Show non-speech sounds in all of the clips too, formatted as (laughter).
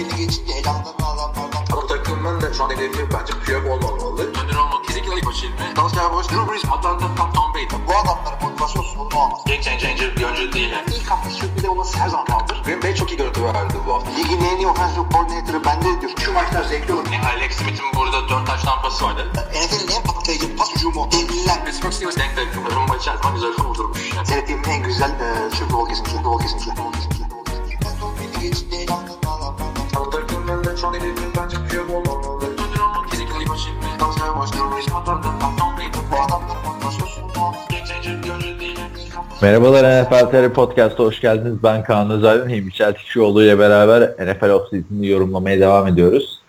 belli geçince elanlarını alanlardan. Ama takımın da şu an hedefi bence Piyok olmamalı. Önder olmak kesinlikle ilk başı ilmi. Dalsya Boş, Drew Brees, Atlanta, Tom, Tom Brady. Bu adamların motivasyon sorunu olmaz. Game changer bir oyuncu değil. Yani. İlk hafta sürpriz olması her zaman kaldır. Green Bay çok iyi görüntü verdi bu hafta. Ligin en iyi offensive coordinator'ı bende diyor. Şu maçlar zevkli olur. Yani Alex Smith'in burada 4 taş tampası vardı. NFL'in en patlayıcı pas hücumu. Devliler. Pittsburgh Steelers denk denk. Rumba içerisinde güzel kurdurmuş. Yani. Seyrettiğim en güzel e, Super Bowl kesinlikle. Bowl kesinlikle. Merhabalar NFL TR Podcast'a hoş geldiniz. Ben Kaan Özaydın. Hilmi Çeltikçioğlu ile beraber NFL Offseason'ı yorumlamaya devam ediyoruz.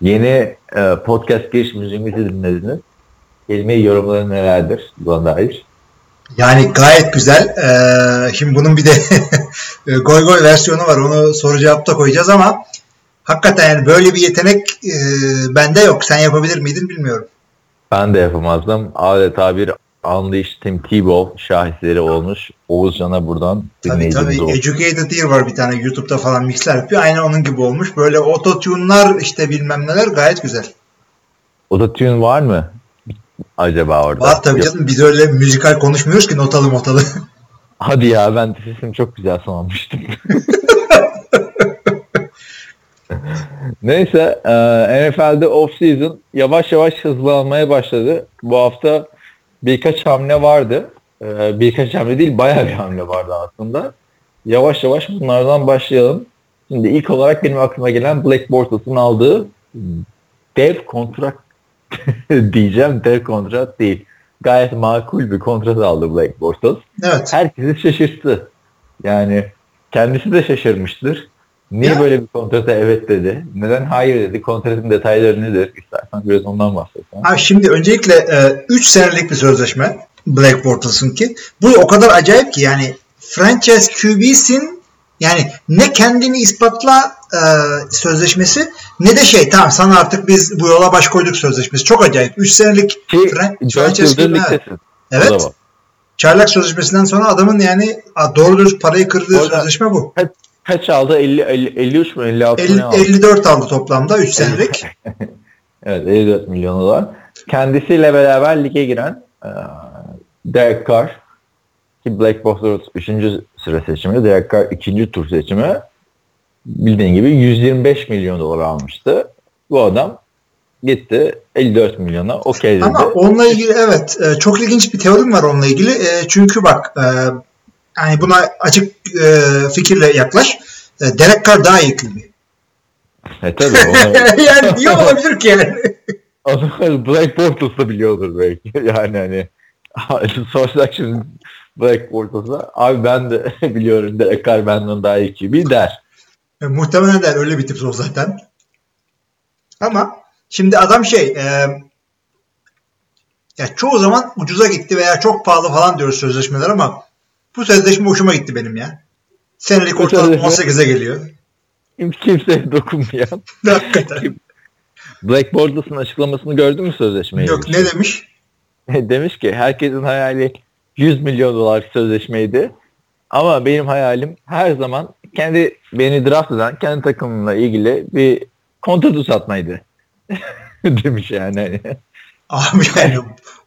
Yeni e, podcast giriş müziğimizi dinlediniz. Hilmi yorumları nelerdir buna dair? Yani gayet güzel. Ee, şimdi bunun bir de (laughs) e, goy goy versiyonu var. Onu soru cevapta koyacağız ama hakikaten yani böyle bir yetenek e, bende yok. Sen yapabilir miydin bilmiyorum. Ben de yapamazdım. Adeta bir Unleashed Tim Tebow şahitleri olmuş. Oğuzcan'a buradan Tabii tabii. Educated Ear var bir tane YouTube'da falan mixler yapıyor. Aynı onun gibi olmuş. Böyle ototune'lar işte bilmem neler gayet güzel. Autotune var mı acaba orada? Var tabii canım. Biz öyle müzikal konuşmuyoruz ki notalı motalı. Hadi ya ben sesim çok güzel sanmıştım. (laughs) (laughs) Neyse e, NFL'de off-season yavaş yavaş hızlanmaya başladı. Bu hafta birkaç hamle vardı. E, birkaç hamle değil bayağı bir hamle vardı aslında. Yavaş yavaş bunlardan başlayalım. Şimdi ilk olarak benim aklıma gelen Black Bortles'ın aldığı dev kontrat (laughs) diyeceğim dev kontrat değil. Gayet makul bir kontrat aldı Black Bortles evet. herkesi şaşırttı. Yani kendisi de şaşırmıştır. Niye Ya. böyle bir kontrata evet dedi? Neden hayır dedi? Kontratın detayları nedir? İstersen biraz ondan bahsetsen. Ha şimdi öncelikle 3 senelik bir sözleşme Black Bortles'ınki. Bu o kadar acayip ki yani franchise QB'sin yani ne kendini ispatla e, sözleşmesi ne de şey tamam sana artık biz bu yola baş koyduk sözleşmesi. Çok acayip. 3 senelik Ki fran- 4 franchise yıldır QB. Evet. evet. Çaylak sözleşmesinden sonra adamın yani doğru dürüst parayı kırdığı Orada- sözleşme bu. Kaç aldı? 50, 50 53 mü? 56 mı 50, ne aldı? 54 aldı toplamda 3 senelik. (laughs) Evet 54 milyon dolar. Kendisiyle beraber lige giren e, Derek Carr ki Black Bortles 3. sıra seçimi, Derek Carr 2. tur seçimi bildiğin gibi 125 milyon dolar almıştı. Bu adam gitti 54 milyona okey dedi. Ama onunla ilgili evet e, çok ilginç bir teorim var onunla ilgili. E, çünkü bak e, yani buna açık e, fikirle yaklaş. E, Derek Carr daha iyi QB. E tabii onu, (laughs) yani niye olabilir ki yani? (laughs) Black Bortles da biliyordur belki. (laughs) Yani hani sorsak şimdi Black Bortles'a abi ben de biliyorum Derek Carr benden daha iyi QB der. E, muhtemelen der öyle bir tip o zaten. Ama şimdi adam şey e, ya çoğu zaman ucuza gitti veya çok pahalı falan diyoruz sözleşmeler ama bu sözleşme hoşuma gitti benim ya. Senelik ortalama sözleşme- 18'e geliyor. Kim- Kimseye dokunmayan. (laughs) Hakikaten. Black Bortles'ın açıklamasını gördün mü sözleşmeyi? Yok ne demiş? (laughs) Demiş ki herkesin hayali 100 milyon dolar sözleşmeydi. Ama benim hayalim her zaman kendi beni draft eden kendi takımımla ilgili bir kontrat uzatmaydı. (laughs) Demiş yani. Hani. Abi yani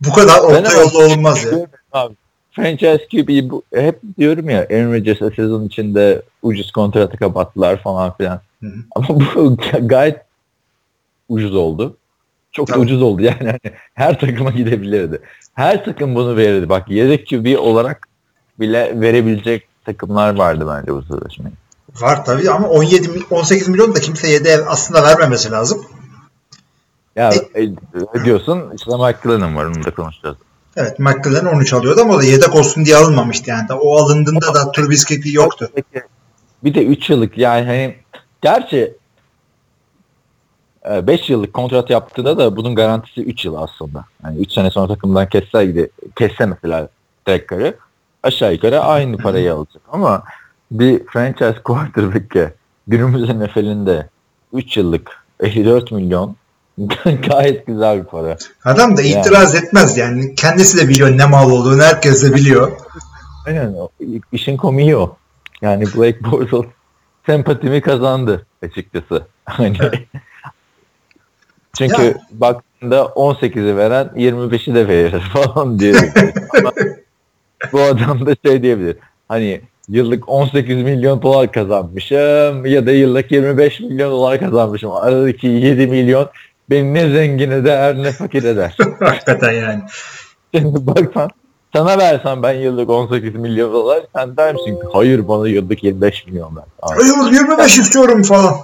bu kadar orta yolda olmaz ya. Abi, franchise QB bu, hep diyorum ya Aaron Rodgers'a sezon içinde ucuz kontratı kapattılar falan filan. Hı hı. Ama bu (laughs) gayet ucuz oldu. Çok da Tabii. ucuz oldu yani. Hani her takıma gidebilirdi. Her takım bunu verirdi. Bak yedek QB olarak bile verebilecek takımlar vardı bence bu sözleşmeyi. Var tabii ama 17 mi- 18 milyon da kimse yedi aslında vermemesi lazım. Ya e, diyorsun işte Mike Glennon var onu da konuşacağız. Evet McLaren 13 alıyordu ama o da yedek olsun diye alınmamıştı yani. O alındığında da Trubisky yoktu. Bir de 3 yıllık yani hani gerçi 5 yıllık kontrat yaptığında da bunun garantisi 3 yıl aslında. Yani 3 sene sonra takımdan kesse gide kesse mesela Derek Carr'ı aşağı yukarı aynı parayı alacak ama bir franchise quarterback'e günümüzün NFL'inde 3 yıllık 54 milyon (laughs) gayet güzel bir para. Adam da Yani. itiraz etmez yani. Kendisi de biliyor ne mal olduğunu herkes de biliyor. Aynen işin komiği o. Yani Blake Bortles sempatimi kazandı. açıkçası. (laughs) Hani çünkü Ya. baktığında 18'i veren 25'i de verir (laughs) falan. Ama bu adam da şey diyebilir. Hani yıllık 18 milyon dolar kazanmışım ya da yıllık 25 milyon dolar kazanmışım. Aradaki 7 milyon beni ne zengin eder ne fakir eder. (laughs) Hakikaten yani. Şimdi baksan sana versen ben yıllık 18 milyon dolar sen der misin ki hayır bana yıllık 25 milyon ver. Abi, Hayır 25 istiyorum falan.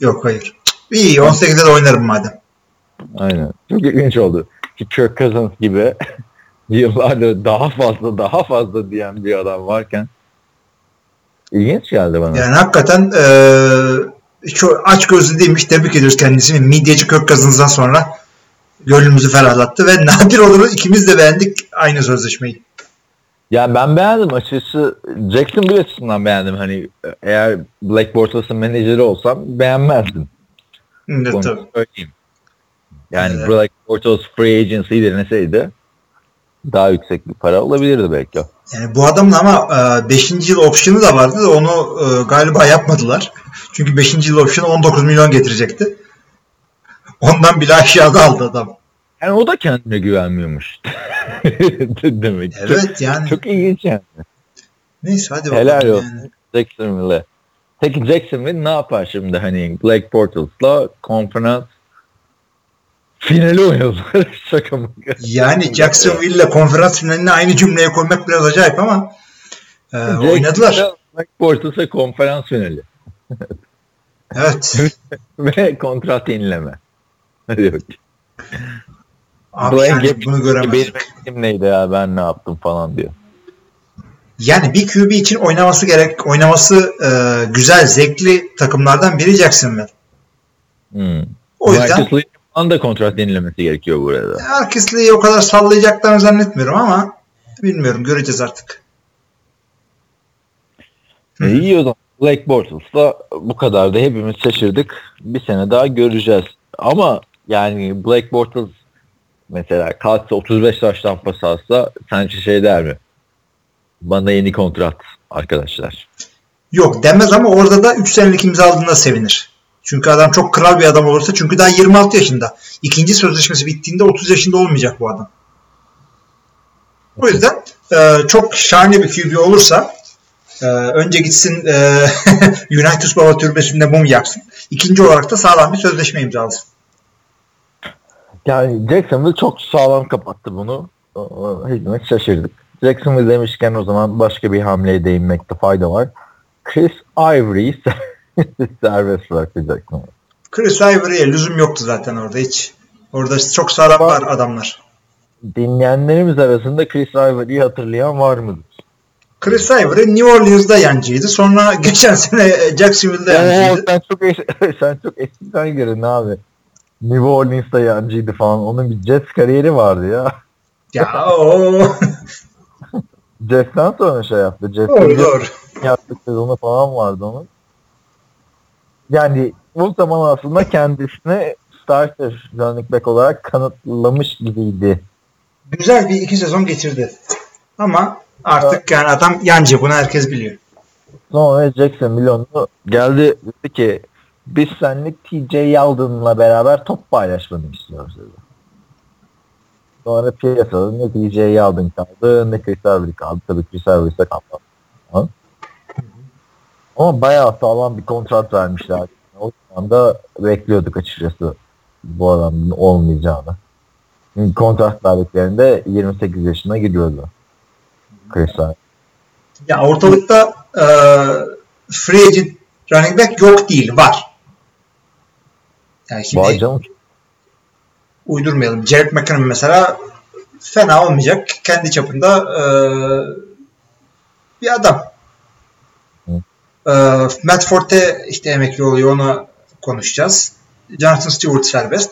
Yok hayır. İyi 18'de de oynarım madem. Aynen. Çok ilginç oldu. Ki Kirk Cousins gibi (laughs) yıllardır daha fazla daha fazla diyen bir adam varken ilginç geldi bana. Yani hakikaten eee çok aç gözlü değilmiş. Tebrik ediyoruz kendisini. Midyeci Kök Kazınızdan sonra gönlümüzü ferahlattı ve (laughs) nadir olur ikimiz de beğendik aynı sözleşmeyi. Yani ben beğendim açıkçası. Jacksonville açısından beğendim. Hani eğer Black Bortles'ın menajeri olsam beğenmezdim. Evet, tabii. söyleyeyim. Yani Evet. Black Bortles free agency deneseydi daha yüksek bir para olabilirdi belki. o. Yani bu adamın ama 5. yıl option'ı da vardı da onu e, galiba yapmadılar. Çünkü 5. yıl option'ı 19 milyon getirecekti. Ondan bile aşağıda aldı adam. Yani o da kendine güvenmiyormuş. (laughs) Demek. Çok, Evet yani. çok ilginç yani. Neyse hadi bakalım. Helal olsun Yani. Jacksonville'e. Peki Jacksonville ne yapar şimdi hani Blake Bortles'la konferans finali oynadılar. (laughs) Şaka mı? Yani Jacksonville ile konferans finaline aynı cümleye koymak biraz acayip ama e, oynadılar. Bortles'a konferans finali. (laughs) Evet. (laughs) Ve kontrat yenileme. Bakayım. Abi Blaine yani bunu göremezdik. Benim neydi ya ben ne yaptım falan diyor. Yani bir QB için oynaması gerek, oynaması e, güzel, zevkli takımlardan biri Jacksonville. Hmm. O yüzden Marcus Williams falan da kontrat yenilemesi gerekiyor burada. Arkisli'yi o kadar sallayacaklarını zannetmiyorum ama bilmiyorum göreceğiz artık. E, iyi o zaman. Blake Bortles'la bu kadar da hepimiz şaşırdık. Bir sene daha göreceğiz. Ama yani Blake Bortles mesela kalksa 35 yaştan pas alsa sence şey der mi? Bana yeni kontrat arkadaşlar. Yok demez ama orada da 3 senelik imza aldığında sevinir. Çünkü adam çok kral bir adam olursa çünkü daha 26 yaşında. İkinci sözleşmesi bittiğinde 30 yaşında olmayacak bu adam. O yüzden e, çok şahane bir QB olursa e, önce gitsin e, (laughs) United Baba Türbesi'nde mum yaksın. İkinci olarak da sağlam bir sözleşme imzalasın. Yani Jacksonville çok sağlam kapattı bunu. Hepimiz şaşırdık. Jacksonville demişken o zaman başka bir hamleye değinmekte fayda var. Chris Ivory'yi (laughs) (laughs) serbest Jacksonville. Chris Ivory'e lüzum yoktu zaten orada hiç. Orada çok sağlam var adamlar. Dinleyenlerimiz arasında Chris Ivory'yi hatırlayan var mıdır? Chris Ivory New Orleans'da yancıydı. Sonra (laughs) geçen sene Jacksonville'de Oo, yancıydı. sen çok es- (laughs) sen çok eskiden girin abi. New Orleans'ta yancıydı falan. Onun bir Jets kariyeri vardı ya. Ya o Jets'ten sonra şey yaptı. Jets'te doğru doğru. yaptık sezonu falan vardı onun. Yani o zaman aslında kendisini starter running back olarak kanıtlamış gibiydi. Güzel bir iki sezon geçirdi. Ama artık yani adam yancı bunu herkes biliyor. Sonra Jackson milyonlu geldi dedi ki biz seninle TJ Yeldon'la beraber top paylaşmanı istiyoruz dedi. Sonra piyasada ne TJ Yeldon kaldı ne Chris Ivory kaldı. Tabii Chris Ivory ise kalmadı. Ama- bayağı sağlam bir kontrat vermişler. O zaman da bekliyorduk açıkçası bu adamın olmayacağını. Çünkü kontrat verdiklerinde 28 yaşına gidiyordu. Chris Ivory. Ya ortalıkta e, free agent running back yok değil. Var. Yani şimdi Vay canım. uydurmayalım. Jared McKinnon mesela fena olmayacak. Kendi çapında e, bir adam. Hı. E, Matt Forte işte emekli oluyor. Onu konuşacağız. Jonathan Stewart serbest.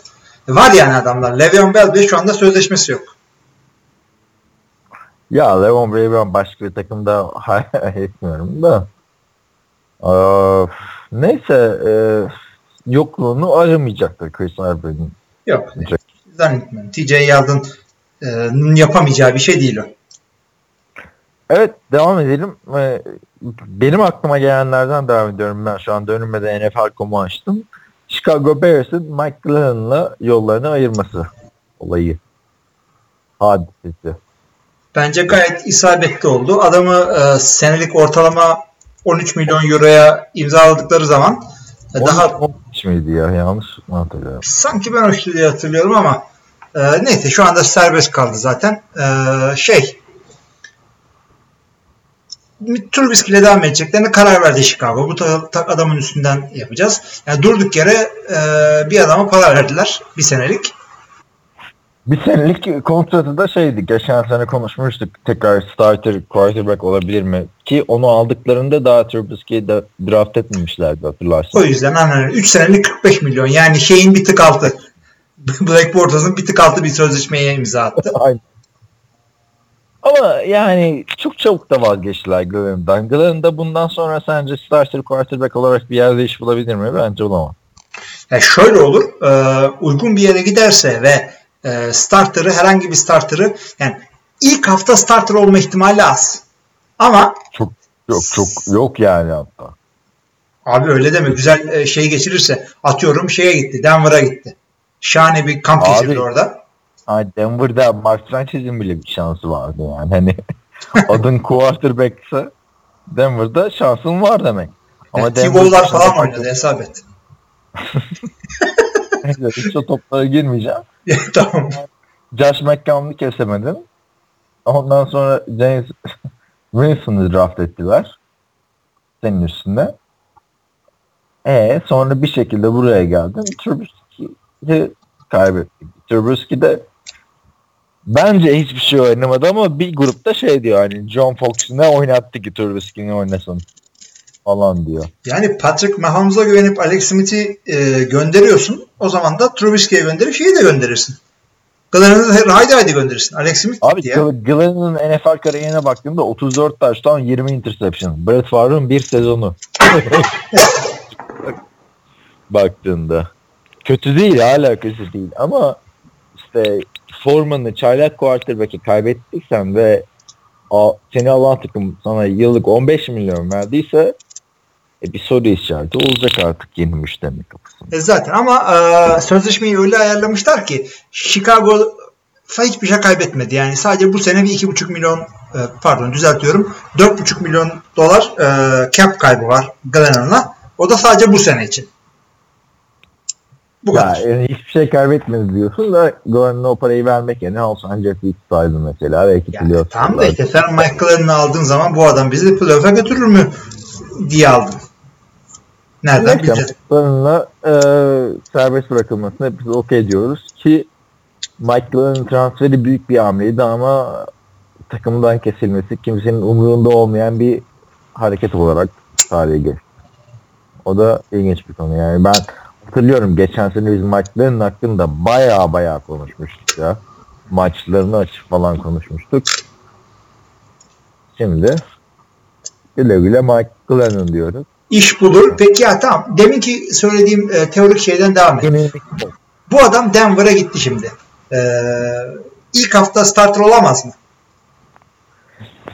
Var yani adamlar. Le'Veon Bell bile şu anda sözleşmesi yok. Ya Levon Bray'i ben başka bir takımda (laughs) hayal etmiyorum da. Ee, neyse e, yokluğunu aramayacaktır Chris Ivory'nin. Yok. Zannetmiyorum. TJ Yeldon'ın yapamayacağı bir şey değil o. Evet devam edelim. Ee, Benim aklıma gelenlerden devam ediyorum. Ben şu anda önümde NFL.com'u açtım. Chicago Bears'ın Mike Glennon'la yollarını ayırması olayı. Hadisesi. Bence gayet isabetli oldu. Adamı e, senelik ortalama 13 milyon euroya imzaladıkları zaman e, daha 15 miydi ya? Yanlış mı hatırlıyorum? sanki ben hoştu diye hatırlıyorum ama e, neyse şu anda serbest kaldı zaten. E, şey Trubisky ile devam edeceklerine karar verdi Chicago. Bu ta- ta- adamın üstünden yapacağız. Yani durduk yere e, bir adama para verdiler. Bir senelik. Bir senelik kontratı da şeydi. Geçen sene konuşmuştuk. Tekrar starter quarterback olabilir mi? Ki onu aldıklarında daha Trubisky'yi de draft etmemişlerdi hatırlarsın. O yüzden hani 3 senelik 45 milyon. Yani şeyin bir tık altı. (laughs) Black Bortles'ın bir tık altı bir sözleşmeye imza attı. (laughs) Aynen. Ama yani çok çabuk da vazgeçtiler Glenn'dan. Glenn da bundan sonra sence starter quarterback olarak bir yerde iş bulabilir mi? Bence bulamaz. Yani şöyle olur. e, uygun bir yere giderse ve e, starter'ı herhangi bir starter'ı yani ilk hafta starter olma ihtimali az. Ama Çok yok çok yok yani hatta. abi öyle deme güzel şey geçirirse atıyorum şeye gitti. Denver'a gitti. Şahane bir kamp Abi, geçirdi orada. Hani Denver'da Mark Sanchez'in bile bir şansı vardı yani. Hani (laughs) adın quarterback'se Denver'da şansın var demek. Ama yani, dışında falan oynadı hesap et. Hiç o toplara girmeyeceğim. tamam. Josh McCown'u kesemedin. Ondan sonra James Winston'ı draft ettiler. Senin üstünde. E sonra bir şekilde buraya geldin. Trubisky'yi kaybettik. Trubisky de bence hiçbir şey oynamadı ama bir grupta şey diyor hani John Fox ne oynattı ki Trubisky'ni oynasın falan diyor. Yani Patrick Mahomes'a güvenip Alex Smith'i e, gönderiyorsun. O zaman da Trubisky'ye gönderip şeyi de gönderirsin. Glenn'ı haydi haydi gönderirsin. Alex Smith Abi gitti ya. Gl- Glenn'ın NFL kariyerine baktığımda 34 touchdown 20 interception. Brett Favre'ın bir sezonu. (laughs) baktığında. Kötü değil hala kötü değil ama işte Foreman'ı çaylak quarterback'i kaybettiysen ve a, seni alan takım sana yıllık 15 milyon verdiyse e, bir soru işareti olacak artık yeni müşterinin kapısında. E zaten ama e, sözleşmeyi öyle ayarlamışlar ki Chicago hiçbir şey kaybetmedi. Yani sadece bu sene bir 2,5 milyon e, pardon düzeltiyorum 4,5 milyon dolar e, cap kaybı var Glennon'la. O da sadece bu sene için. Bu Ya kadar. yani hiçbir şey kaybetmedi diyorsun da Glenn'e o parayı vermek yerine Los Angeles'i tutsaydı mesela belki Yani tamam da işte sen Glennon'ı aldığın zaman bu adam bizi playoff'a götürür mü diye aldın. Nereden Neyse, bileceğiz? Glenn'la e, serbest bırakılmasına biz okey diyoruz ki Glenn'ın transferi büyük bir hamleydi ama takımdan kesilmesi kimsenin umurunda olmayan bir hareket olarak tarihe geçti. O da ilginç bir konu. Yani ben hatırlıyorum geçen sene biz Glennon hakkında baya baya konuşmuştuk ya. Maçlarını açıp falan konuşmuştuk. Şimdi güle güle Mike Glennon diyoruz. İş budur. Peki ya tamam. Deminki söylediğim e, teorik şeyden devam et. Bu adam Denver'a gitti şimdi. Ee, ilk hafta starter olamaz mı?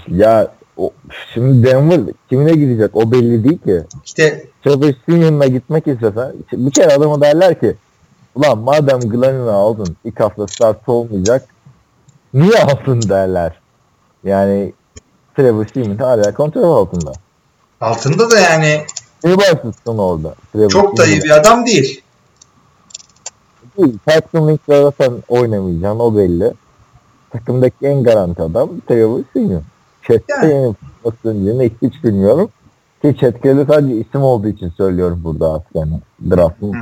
Ya o, şimdi Denver kimine gidecek o belli değil ki. İşte Trevor Simeon'la gitmek istesen bir kere adama derler ki ulan madem Glennon'ı aldın ilk hafta start olmayacak niye aldın derler. Yani Trevor Simeon hala kontrol altında. altında da yani Ne varsın orada? Trevor çok da iyi bir adam değil. Değil. Paxton Lynch'le sen oynamayacaksın o belli. Takımdaki en garanti adam Trevor Simeon. Chat'te Yani. yani. yani hiç, bilmiyorum. Ki Kelly sadece isim olduğu için söylüyorum burada aslında. Draft'ın.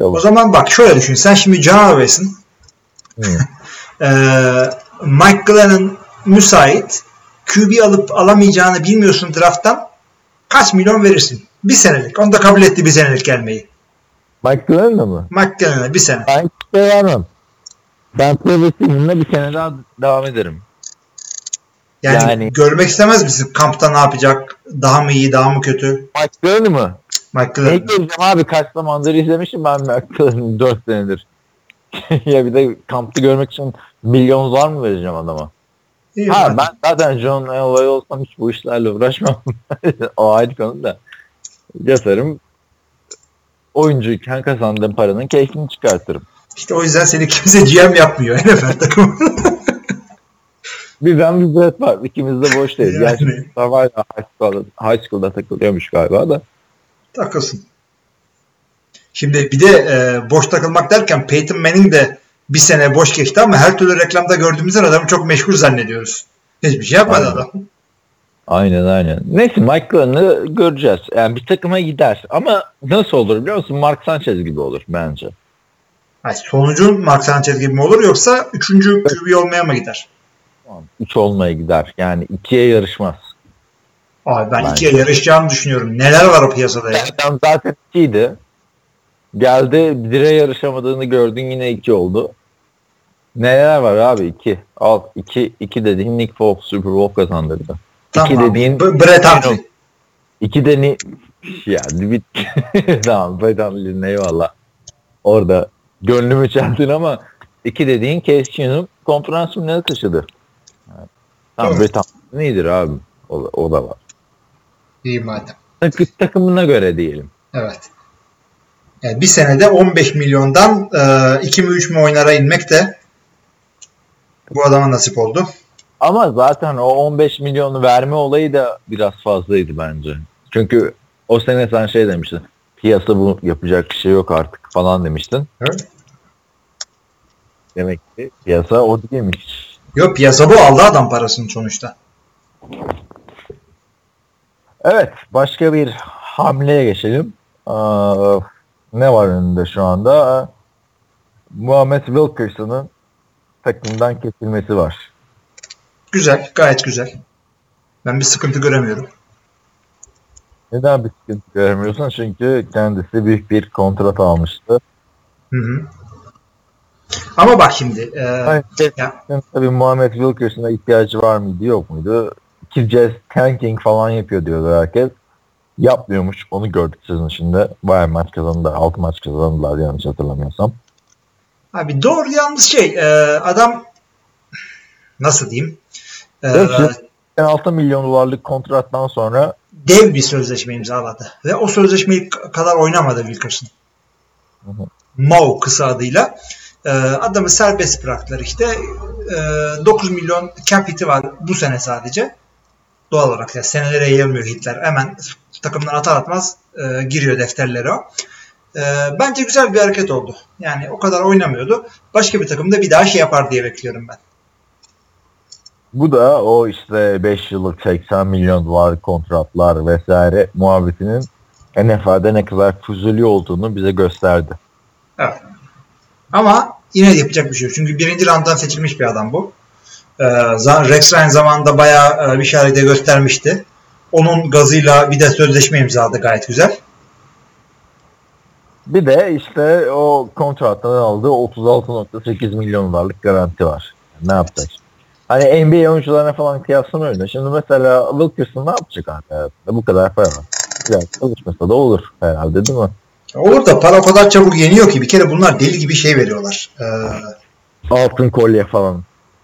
O zaman bak şöyle düşün. Sen şimdi. Hı. (laughs) Ee, Mike Glennon müsait. QB alıp alamayacağını bilmiyorsun drafttan. Kaç milyon verirsin? Bir senelik. Onu da kabul etti bir senelik gelmeyi. Mike Glennon'a mı? Mike Glennon'a bir sene. Ben hiç şey vermem. Ben Trevor Simeon'la bir sene daha devam ederim. Yani, Yani- görmek istemez misin? Kampta ne yapacak? Daha mı iyi, daha mı kötü? Glennon mı? Mike Ne Glennon. göreceğim abi kaç zamandır izlemişim ben Glennon'ı 4 (laughs) senedir. (laughs) ya bir de kampta görmek için milyon dolar mı vereceğim adama? İyi, Ha hadi. ben zaten John Elway olsam hiç bu işlerle uğraşmam. (laughs) o ayrı konu da. Yatarım. Oyuncuyken kazandığım paranın keyfini çıkartırım. İşte o yüzden seni kimse GM yapmıyor NFL takımı. Bir ben bir Brett var. İkimiz de boş değiliz. Yani. Gerçi var ya high school'da, high school'da takılıyormuş galiba da. Takılsın. Şimdi bir de e, boş takılmak derken Peyton Manning de bir sene boş geçti ama her türlü reklamda gördüğümüzden adamı çok meşgul zannediyoruz. Hiçbir şey yapmadı Aynen. adam. Aynen aynen. Neyse Mike Glenn'ı göreceğiz. Yani bir takıma gider. Ama nasıl olur biliyor musun? Mark Sanchez gibi olur bence. Hayır, sonucun Mark Sanchez gibi mi olur yoksa üçüncü QB olmaya mı gider? Tamam. Üç olmaya gider. Yani ikiye yarışmaz. Abi ben Bence. ikiye yarışacağını düşünüyorum. Neler var o piyasada ya? Adam zaten ikiydi. Geldi bire yarışamadığını gördün yine iki oldu. Neler var abi iki. Al iki, iki dediğin Nick Foles Super Bowl kazandırdı. Tamam. dediğin B- Brett Hundley. iki de ni yani bit (laughs) tamam Brett Hundley'in eyvallah. Orada gönlümü çaldın ama iki dediğin Case Keenum konferans finali taşıdı. Tamam Hundley iyidir abi. O, o da var. İyi madem. Takı- Takımına göre diyelim. Evet. Yani bir senede 15 milyondan e, 2 mi 3 mü oynara inmek de bu adama nasip oldu. Ama zaten o 15 milyonu verme olayı da biraz fazlaydı bence. Çünkü o sene sen şey demiştin. Piyasa bu yapacak bir şey yok artık falan demiştin. Evet. Demek ki piyasa o değilmiş. Yok piyasa bu aldı adam parasını sonuçta. Evet başka bir hamleye geçelim. Aa, ne var önünde şu anda? Muhammed Wilkerson'ın takımdan kesilmesi var. Güzel, gayet güzel. Ben bir sıkıntı göremiyorum. Neden bir sıkıntı göremiyorsun? Çünkü kendisi büyük bir kontrat almıştı. Hı hı. Ama bak şimdi e, Yani ya, tabii Muhammed Wilkerson'a ihtiyacı var mıydı yok muydu? Ki Jazz tanking falan yapıyor diyordu herkes. Yapmıyormuş. Onu gördük sizin içinde. Bayağı maç kazandı. 6 maç kazandılar yanlış hatırlamıyorsam. abi doğru yalnız şey e, adam nasıl diyeyim e, Evet. 6 milyon dolarlık kontrattan sonra dev bir sözleşme imzaladı. Ve o sözleşmeyi kadar oynamadı Wilkerson. Hı hı. Mau kısa adıyla. Ee, adamı serbest bıraktılar işte. Ee, 9 milyon cap hit'i var bu sene sadece. Doğal olarak ya senelere yayılmıyor hitler. Hemen takımdan atar atmaz e, giriyor defterlere o. Ee, bence güzel bir hareket oldu. Yani o kadar oynamıyordu. Başka bir takımda bir daha şey yapar diye bekliyorum ben. bu da o işte 5 yıllık 80 milyon dolar kontratlar vesaire muhabbetinin NFL'de ne kadar fuzuli olduğunu bize gösterdi. Evet. Ama yine de yapacak bir şey yok. Çünkü birinci rounddan seçilmiş bir adam bu. Ee, Rex Ryan zamanında bayağı e, bir şey de göstermişti. Onun gazıyla bir de sözleşme imzaladı gayet güzel. Bir de işte o kontrattan aldığı 36.8 milyon dolarlık garanti var. Ne yapacak? Hani NBA oyuncularına falan kıyaslamıyorum da. Şimdi mesela Wilkerson ne yapacak abi? Bu kadar para var. Biraz çalışmasa da olur herhalde değil mi? Olur da para o kadar çabuk yeniyor ki bir kere bunlar deli gibi şey veriyorlar. Ee, Altın kolye falan.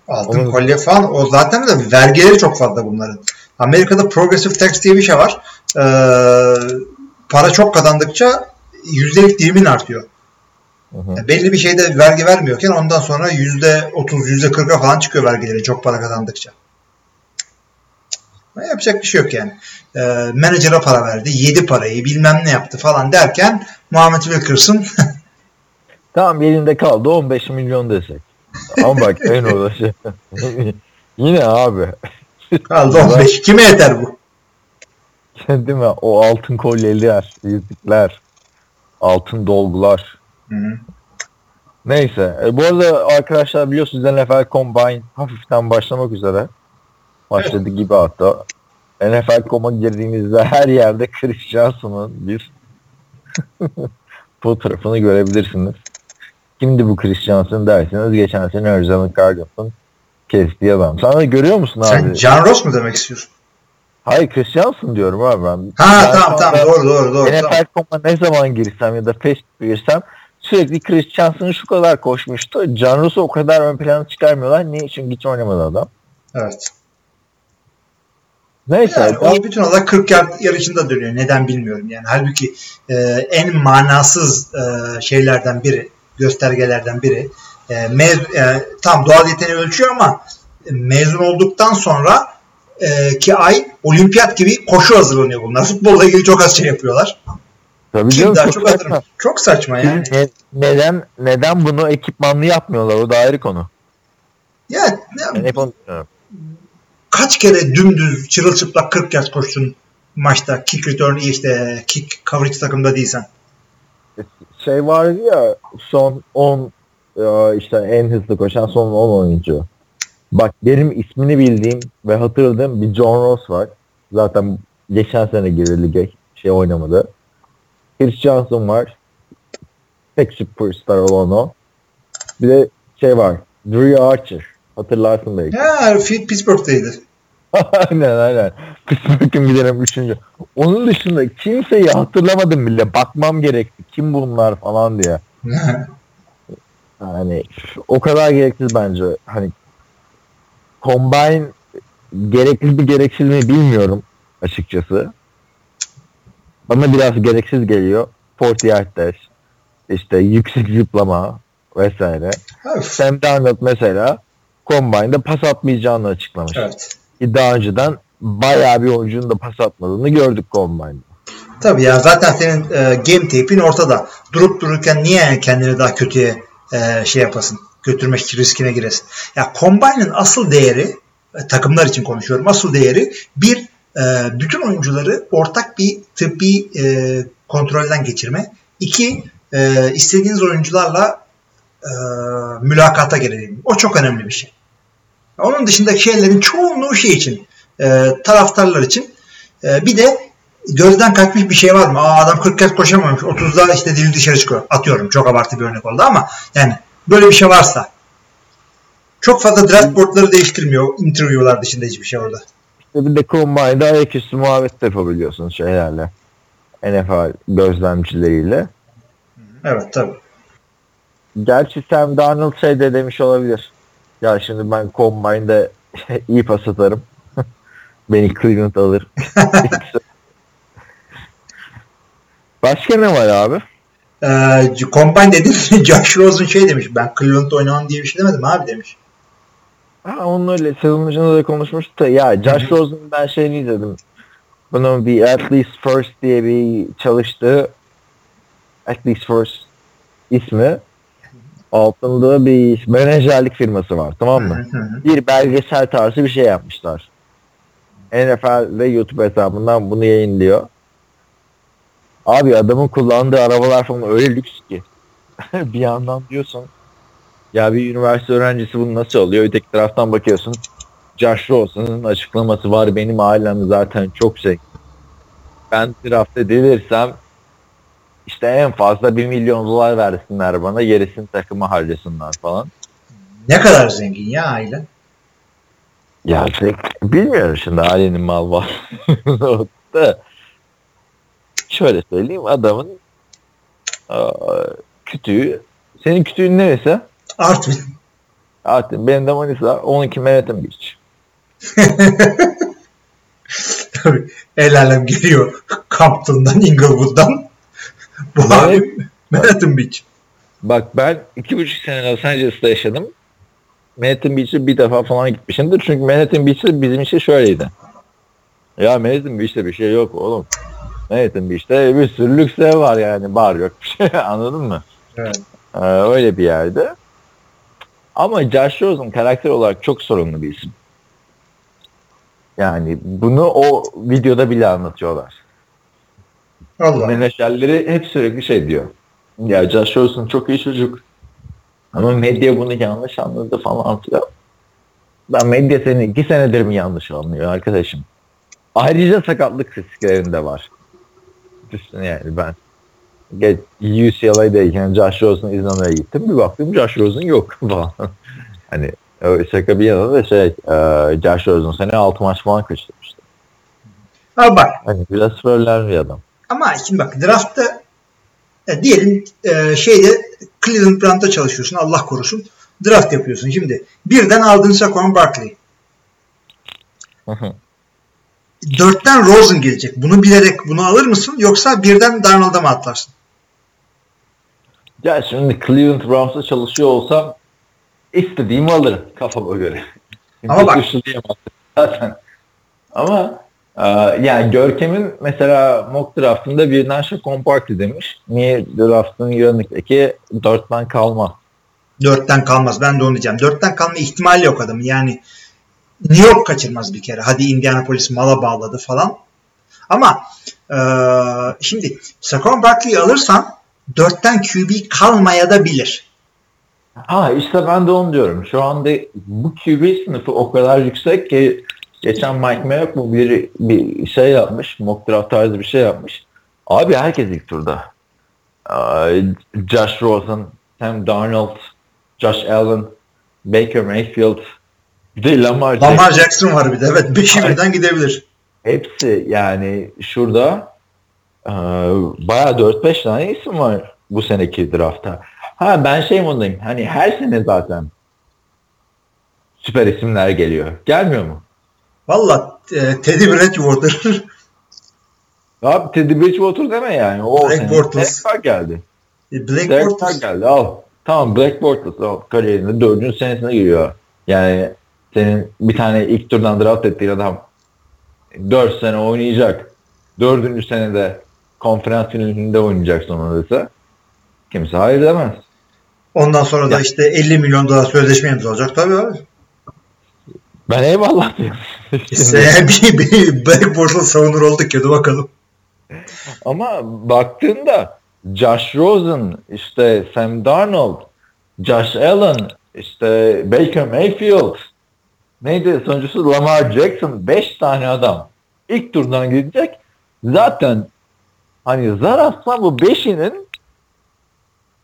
altın Onun- kolye falan o zaten de vergileri çok fazla bunların. Amerika'da progressive tax diye bir şey var. Ee, para çok kazandıkça yüzdelik dilimin artıyor. Hı hı. Yani belli bir şeyde vergi vermiyorken ondan sonra yüzde otuz, yüzde kırka falan çıkıyor vergileri çok para kazandıkça. Ama Yapacak bir şey yok yani. Ee, menajera para verdi, yedi parayı bilmem ne yaptı falan derken Muhammed Wilkerson (laughs) Tamam elinde kaldı 15 milyon desek. Ama bak (laughs) en orada (laughs) şey. Yine abi. kaldı 15. Kime yeter bu? Değil mi? O altın kolyeler, yüzükler, altın dolgular. Hı hı. Neyse. E, bu arada arkadaşlar biliyorsunuz NFL Combine hafiften başlamak üzere. Başladı gibi hatta. NFL.com'a girdiğinizde her yerde Chris Johnson'ın bir (laughs) fotoğrafını görebilirsiniz. Kimdi bu Chris Johnson derseniz geçen sene Arizona Cardinals'ın kestiği adam. Sen de görüyor musun abi? Sen John Ross mu demek istiyorsun? Hayır Chris Johnson diyorum abi ben. Ha Ben tamam tamam doğru doğru doğru. tamam. NFL.com'a ne zaman girsem ya da Facebook'a girsem sürekli Chris Johnson'ın şu kadar koşmuştu. Can Ross'u o kadar ön plana çıkarmıyorlar. Niye? Çünkü hiç oynamadı adam. Evet. Neyse. Yani o bütün olarak 40 yard yarışında dönüyor. Neden bilmiyorum. Yani halbuki e, en manasız e, şeylerden biri, göstergelerden biri. E, mez- e, tam doğal yeteneği ölçüyor ama e, mezun olduktan sonra e, ki ay olimpiyat gibi koşu hazırlanıyor bunlar. (laughs) Futbolla ilgili çok az şey yapıyorlar. Tabii Kim canım, daha çok çok saçma. Çok saçma yani. Ne- neden neden bunu ekipmanlı yapmıyorlar? O da ayrı konu. Ya, ya Ben hep onu. Kaç kere dümdüz çırılçıplak 40 yard koştun maçta kick return işte kick coverage takımda değilsen. (laughs) Şey vardı ya son 10 ya işte en hızlı koşan son 10 oyuncu. Bak benim ismini bildiğim ve hatırladığım bir John Ross var. Zaten geçen sene girdi lige şey oynamadı. Chris Johnson var. Tek superstar olan o. Bir de şey var. Drew Archer. Hatırlarsın belki. Ya Pittsburgh'teydi. (laughs) aynen aynen. Pittsburgh'ın giderim üçüncü. Onun dışında kimseyi hatırlamadım bile. Bakmam gerekti. Kim bunlar falan diye. (laughs) Yani o kadar gereksiz bence. Hani combine gerekli mi gereksiz mi bilmiyorum açıkçası. Bana biraz gereksiz geliyor. 40 yard dash, işte yüksek zıplama vesaire. Öf, Sam Darnold mesela combine'da pas atmayacağını açıklamış. evet. Daha önceden bayağı bir oyuncunun da pas atmadığını gördük combine'da. Tabii ya zaten senin e, game tape'in ortada. Durup dururken niye kendini daha kötüye e, şey yapasın? Götürmek riskine giresin. Ya Combine'ın asıl değeri e, takımlar için konuşuyorum. Asıl değeri bir e, bütün oyuncuları ortak bir tıbbi e, kontrolden geçirme. İki e, istediğiniz oyuncularla e, mülakata girelim. O çok önemli bir şey. Onun dışındaki şeylerin çoğunluğu şey için e, taraftarlar için e, bir de gözden kaçmış bir şey var mı? Aa adam 40 kez koşamamış. 30'da işte dili dışarı çıkıyor. Atıyorum. Çok abartı bir örnek oldu ama yani böyle bir şey varsa çok fazla draft boardları değiştirmiyor. Interview'lar dışında hiçbir şey orada. İşte bir de combine'da ayaküstü muhabbet de yapabiliyorsunuz şeylerle. NFL gözlemcileriyle. Evet tabii. Gerçi Sam Darnold şey de demiş olabilir. Ya şimdi ben Combine'de (laughs) iyi pas atarım. (laughs) Beni Cleveland alır. (laughs) Başka ne var abi? Ee, Combine dedin Josh Rosen şey demiş. Ben Cleveland'da oynamam diye bir şey demedim abi demiş. Ha, onun öyle sezon başında da konuşmuştuk da ya Josh Rosen'ın ben şeyini izledim. Bunun bir At Least First diye bir çalıştığı At Least First ismi altında bir menajerlik firması var tamam mı? Bir belgesel tarzı bir şey yapmışlar. NFL ve YouTube hesabından bunu yayınlıyor. Abi adamın kullandığı arabalar falan öyle lüks ki. (laughs) bir yandan diyorsun ya bir üniversite öğrencisi bunu nasıl alıyor? Öteki taraftan bakıyorsun Josh Rosen'ın açıklaması var. Benim ailem zaten çok zengin. Ben draftta delirsem işte en fazla 1 milyon dolar versinler bana. Gerisini takıma harcasınlar falan. Ne kadar zengin ya aile. Ya pek bilmiyorum şimdi ailenin mal var. (laughs) da şöyle söyleyeyim adamın kütüğü senin kütüğün neresi? Artvin. Artık benim de Manisa 12 Manhattan Beach. (laughs) Tabii. El alem geliyor. Compton'dan, Inglewood'dan. Bu Evet. abi Manhattan Beach. Bak ben iki buçuk sene Los Angeles'ta yaşadım. Manhattan Beach'e bir defa falan gitmişimdir. Çünkü Manhattan Beach'te bizim için şöyleydi. Ya Manhattan Beach'te bir şey yok oğlum. Manhattan Beach'te bir sürü lüks ev var yani. Bar yok bir (laughs) şey anladın mı? Evet. Ee, öyle bir yerde. Ama Josh Rosen karakter olarak çok sorunlu bir isim. Yani bunu o videoda bile anlatıyorlar. Allah. Menajerleri hep sürekli şey diyor. Ya Josh Rosen çok iyi çocuk. Ama medya bunu yanlış anladı falan filan. Ben medya seni iki senedir mi yanlış anlıyor arkadaşım? Ayrıca sakatlık risklerinde var. Üstüne yani ben Geç, UCLA'dayken Josh Rosen'ı izlemeye gittim. Bir baktım Josh Rosen yok (laughs) falan. hani şaka bir yana da şey e, Josh Rosen sene 6 maç falan kaçırmıştı. Al bak. Hani biraz trollen bir adam. Ama şimdi bak draftta e, diyelim e, şeyde Cleveland Browns'ta çalışıyorsun Allah korusun. Draft yapıyorsun. Şimdi birden aldın Saquon Barkley. Dörtten Rosen gelecek. Bunu bilerek bunu alır mısın? Yoksa birden Darnold'a mı atlarsın? Ya şimdi Cleveland Browns'ta çalışıyor olsam istediğimi alırım kafama göre. Ama bak- zaten. Ama yani Görkem'in mesela mock draftında birden Şakon Party demiş. Niye draftın yanındaki dörtten kalma? Dörtten kalmaz. Ben de onu diyeceğim. Dörtten kalma ihtimali yok adamın. Yani New York kaçırmaz bir kere. Hadi Indianapolis mala bağladı falan. Ama eee, şimdi Saquon Barkley'i alırsan dörtten QB kalmaya da bilir. Ha işte ben de onu diyorum. Şu anda bu QB sınıfı o kadar yüksek ki geçen Mike Mayock bu bir, bir şey yapmış. Mock draft tarzı bir şey yapmış. Abi herkes ilk turda. Josh Rosen, Sam Darnold, Josh Allen, Baker Mayfield, bir de Lamar Jackson. Lamar Jackson var bir de. Evet. Beşi birden gidebilir. Hepsi yani şurada e, bayağı 4-5 tane isim var bu seneki draftta. Ha ben şey modundayım. Hani her sene zaten süper isimler geliyor. Gelmiyor mu? Valla e, Teddy Bridgewater (laughs) Abi Teddy Bridgewater deme yani. O Black Bortles. Geldi. Black Derek Carr Bortles geldi. Al. Tamam Black Bortles al. kariyerinde dördüncü senesine giriyor. Yani senin bir tane ilk turdan draft ettiğin adam 4 sene oynayacak. Dördüncü senede konferans finalinde oynayacak dese kimse hayır demez. Ondan sonra da Ya. işte 50 milyon dolar sözleşme imzalayacak tabii abi. Ben eyvallah diyorum. İşte bir, bir Black Bortles savunur olduk ya bakalım. Ama baktığında Josh Rosen, işte Sam Darnold, Josh Allen, işte Baker Mayfield, neydi sonuncusu Lamar Jackson 5 tane adam ilk turdan gidecek. Zaten hani zar bu 5'inin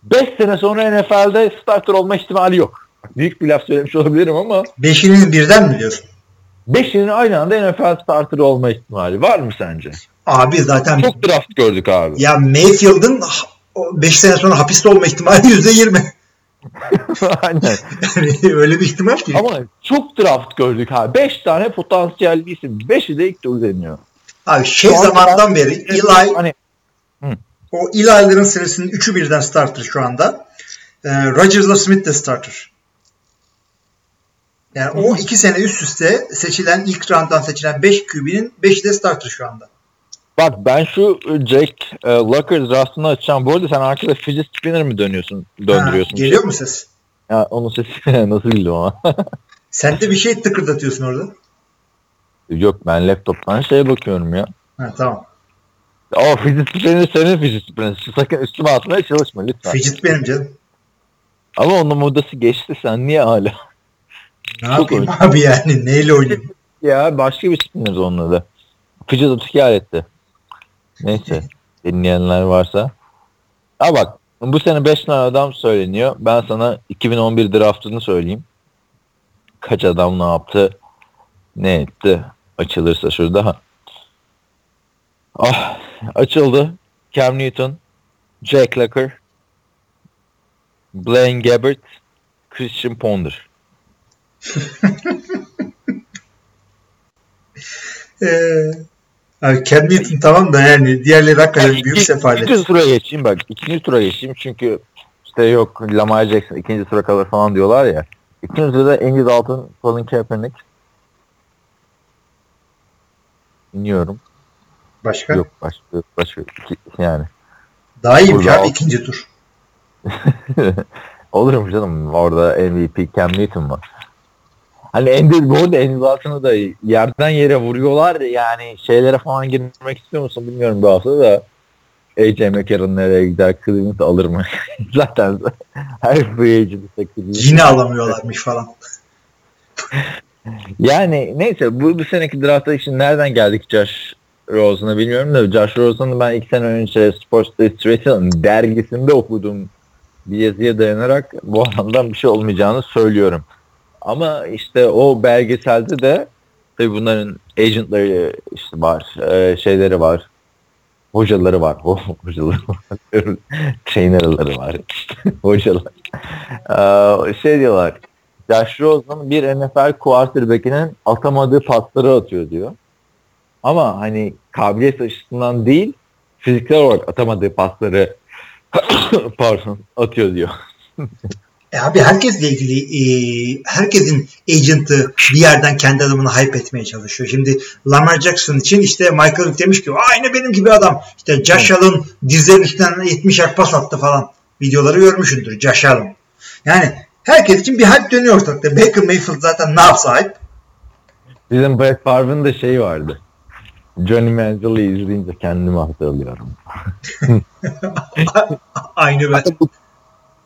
5 sene sonra NFL'de starter olma ihtimali yok. Büyük bir laf söylemiş olabilirim ama Beşinin birden mi diyorsun? 5'inin aynı anda NFL starter olma ihtimali var mı sence? Abi zaten Çok draft gördük abi. ya Mayfield'ın 5 sene sonra hapiste olma ihtimali (laughs) %20. (laughs) Aynen. Yani öyle bir ihtimal ki. Ama çok draft gördük ha. 5 tane potansiyel isim. 5'i de ilk tur deniyor. Abi şey Şu anda zamandan beri Eli Hani o Eli'lerin serisinin 3'ü birden starter şu anda. Ee, Rodgers'la Smith de starter. Yani o iki sene üst üste seçilen ilk rounddan seçilen 5 QB'nin 5'i de starter şu anda. bak ben şu Jake e, Locker draftını açacağım. Bu arada sen arkada fidget spinner mi dönüyorsun? Döndürüyorsun. Ha, geliyor mu ses? Ya onun sesi (laughs) nasıl bildim ama. (laughs) Sen de bir şey tıkırdatıyorsun orada. Yok ben laptoptan şeye bakıyorum ya. Ha, tamam. O fidget spinner senin fidget spinner. Sakın üstüme atmaya çalışma lütfen. Fidget benim canım. Ama onun modası geçti sen niye hala? Ne Çok yapayım oyun. abi yani? Neyle oynayayım? Ya başka bir spinner onun adı. Fidget öteki aletti. Neyse. (laughs) Dinleyenler varsa. Ha bak bu sene 5 tane adam söyleniyor. Ben sana 2011 draftını söyleyeyim. Kaç adam ne yaptı? Ne etti? Açılırsa şurada. Ha. Ah açıldı. Cam Newton, Jack Locker, Blaine Gabbert, Christian Ponder. Ee, abi Cam Newton tamam da yani diğerleri hakikaten Yani büyük iki- sefalet. İkinci tura geçeyim bak. İkinci tura geçeyim çünkü işte yok Lamar Jackson ikinci tura kalır falan diyorlar ya. İkinci turda Andy Dalton, Colin Kaepernick. Dinliyorum. Başka? Yok başka başka iki, yani. Daha iyiymiş Burada abi al- ikinci tur. (laughs) Olur mu canım? Orada MVP Cam Newton var. Hani Andy, bu arada Andy Dalton'ı da yerden yere vuruyorlar yani şeylere falan girmek istiyor musun bilmiyorum bu hafta da AJ McCarron nereye gider Cleveland alır mı? (laughs) Zaten her free agent'ı Cleveland. Yine alamıyorlarmış falan. (laughs) Yani neyse bu, bu seneki draftta için nereden geldik Josh Rosen'a bilmiyorum da Josh Rosen'ı ben iki sene önce Sports Illustrated dergisinde okuduğum bir yazıya dayanarak bu adamdan bir şey olmayacağını söylüyorum. Ama işte o belgeselde de tabii bunların agentları işte var, e, şeyleri var, hocaları var, (laughs) hocaları var, trainerları var, (laughs) hocalar. Ee, şey diyorlar, Josh Rosen bir NFL quarterback'inin atamadığı pasları atıyor diyor. Ama hani kabiliyet açısından değil fiziksel olarak atamadığı pasları (laughs) pardon atıyor diyor. E abi herkesle ilgili e, herkesin agent'ı bir yerden kendi adamını hype etmeye çalışıyor. Şimdi Lamar Jackson için işte Michael Vick demiş ki aynı benim gibi adam. İşte Josh Allen dizlerin üstünden 70 yard pas attı falan. Videoları görmüşsündür Josh Allen. Yani herkes için bir hype dönüyor ortalıkta. Baker Mayfield zaten ne yapsa hype. Bizim Brett Favre'ın da şeyi vardı. Johnny Manziel'i izleyince kendimi hatırlıyorum. (laughs) Aynı ben.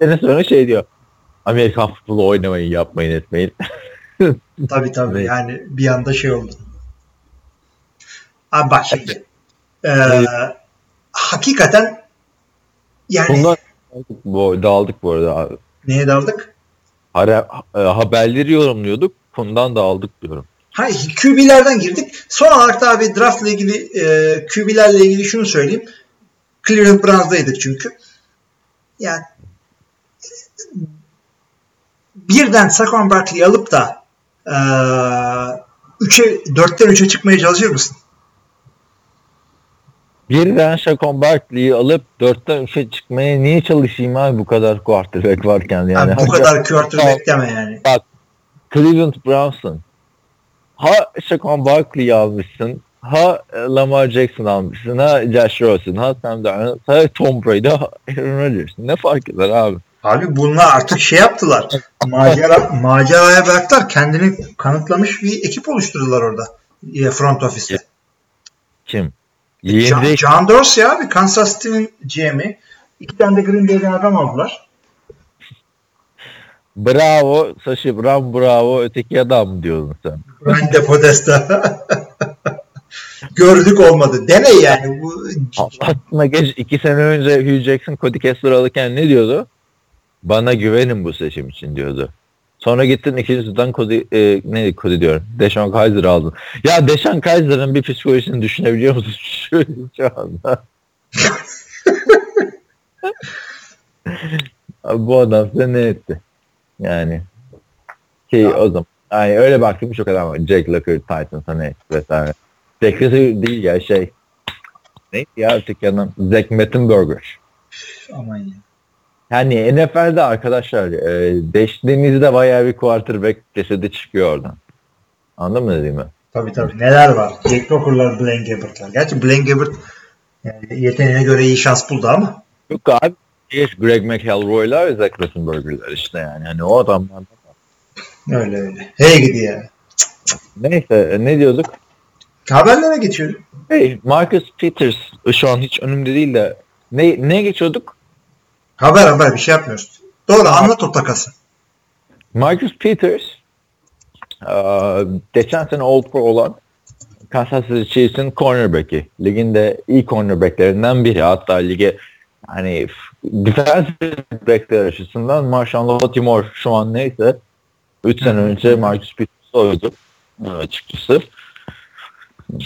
Sene sonra şey diyor. Amerikan futbolu oynamayın, yapmayın, etmeyin. (laughs) Tabii tabii yani bir anda şey oldu. Abi bak şimdi. Ee, hakikaten yani Bundan bu, dağıldık bu arada. abi. neye daldık? Hara, e, haberleri yorumluyorduk. Bundan da aldık diyorum. Ha, QB'lerden girdik. Son olarak da abi draftla ilgili e, QB'lerle ilgili şunu söyleyeyim. Cleveland Browns'daydık çünkü. Yani birden Saquon Barkley'i alıp da e, 3'e 4'ten 3'e çıkmaya çalışır mısın? Birden Shaquan Barkley'i alıp 4'ten 3'e çıkmaya niye çalışayım abi bu kadar quarterback varken yani. Yani bu kadar quarterback deme yani. Cleveland Browns'ın ha Shaquan Barkley'i almışsın ha Lamar Jackson almışsın ha Josh Rosen ha Sam Darnold ha Tom Brady ha Aaron Rodgers ne fark eder abi Abi bunlar artık şey yaptılar. Macera, maceraya bıraktılar. Kendini kanıtlamış bir ekip oluşturdular orada. e, Front office'te. kim? John, John Dorsey abi Kansas City'nin GM'i. İki tane de Green Bay'den adam aldılar. bravo Sashi Brown bravo öteki adam mı diyordun sen? Ben de Podesta. Gördük olmadı. Dene yani. Bu Aslında geç iki sene önce Hugh Jackson Cody Kessler alırken ne diyordu? Bana güvenin bu seçim için diyordu. Sonra gittin ikinci turdan Cody, e, ne Cody diyorum. Deshaun Kaiser aldın. Ya Deshaun Kaiser'ın bir psikolojisini düşünebiliyor musun şu, şu anda? Abi bu adam size ne etti? Yani ki o zaman yani öyle baktım çok adam var. Jake Locker, Titans'a ne etti vesaire. Jake Locker değil ya şey neydi ya öteki adam? Zach Mettenberger. aman ya. Yani NFL'de arkadaşlar e, değiştiğimizde bayağı bir quarterback cesedi çıkıyor oradan. Anladın mı dediğimi? Tabii tabii. Neler var? Jack Locker'lar, Blaine Gabbert'lar. Gerçi Blaine Gabbert yani yeteneğine göre iyi şans buldu ama. Yok abi. Greg McElroy'lar ve Zach Mettenberger'lar işte yani. Hani o adamlar. Öyle öyle. Hey gidi ya. Neyse e, ne diyorduk? Haberlere geçiyorum. Hey, Marcus Peters şu an hiç önümde değil de ne, ne geçiyorduk? Haber haber bir şey yapmıyoruz. Doğru anlat o takası. Marcus Peters eee, geçen sene All Pro olan Kansas City Chiefs'in cornerback'i. Liginde iyi cornerbacklerinden biri. Hatta lige hani defensive backler açısından Marshawn Latimore şu an neyse 3 sene önce Marcus Peters oydu e, açıkçası.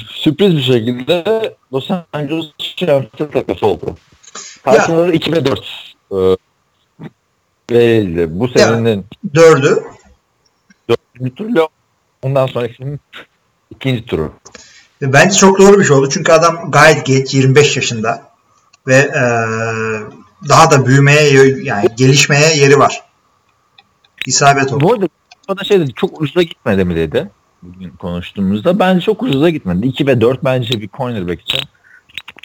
Sürpriz bir şekilde Los Angeles Chargers'a takas oldu. Karşıları 2 ve 4 e, verildi. Bu senenin Dördü. dördüncü turla ondan sonraki ikinci turu. Ve Bence çok doğru bir şey oldu. Çünkü adam gayet genç 25 yaşında. Ve eee, daha da büyümeye yani gelişmeye yeri var. İsabet oldu. Bu arada bana şey dedi çok ucuza gitmedi mi dedi bugün konuştuğumuzda. Bence çok ucuza gitmedi. 2 ve 4 bence bir cornerback için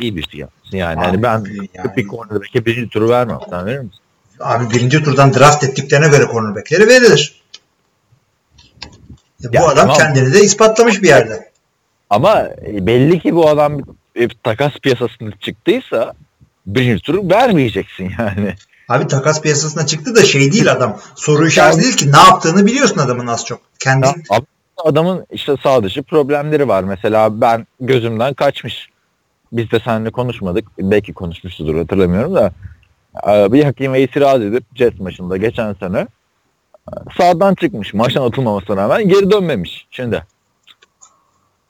iyi bir fiyat. Yani hani ben Abi yani- bir cornerback'e birinci turu vermem. Sen verir misin? Abi birinci turdan draft ettiklerine göre cornerbackleri verilir. E, bu Ya adam tamam. kendini de ispatlamış bir yerde. Ama e, belli ki bu adam takas piyasasına çıktıysa birinci turu vermeyeceksin yani. Abi takas piyasasına çıktı da şey değil adam. Soru işareti değil ki ne yaptığını biliyorsun adamın az çok. Kendi Ya, adamın işte sağ dışı problemleri var. Mesela ben gözümden kaçmış. Biz de seninle konuşmadık. Belki konuşmuşuzdur hatırlamıyorum da. Ee, Bir hakime itiraz edip Jets maçında geçen sene e, sağdan çıkmış. Maçtan atılmamasına rağmen geri dönmemiş. Şimdi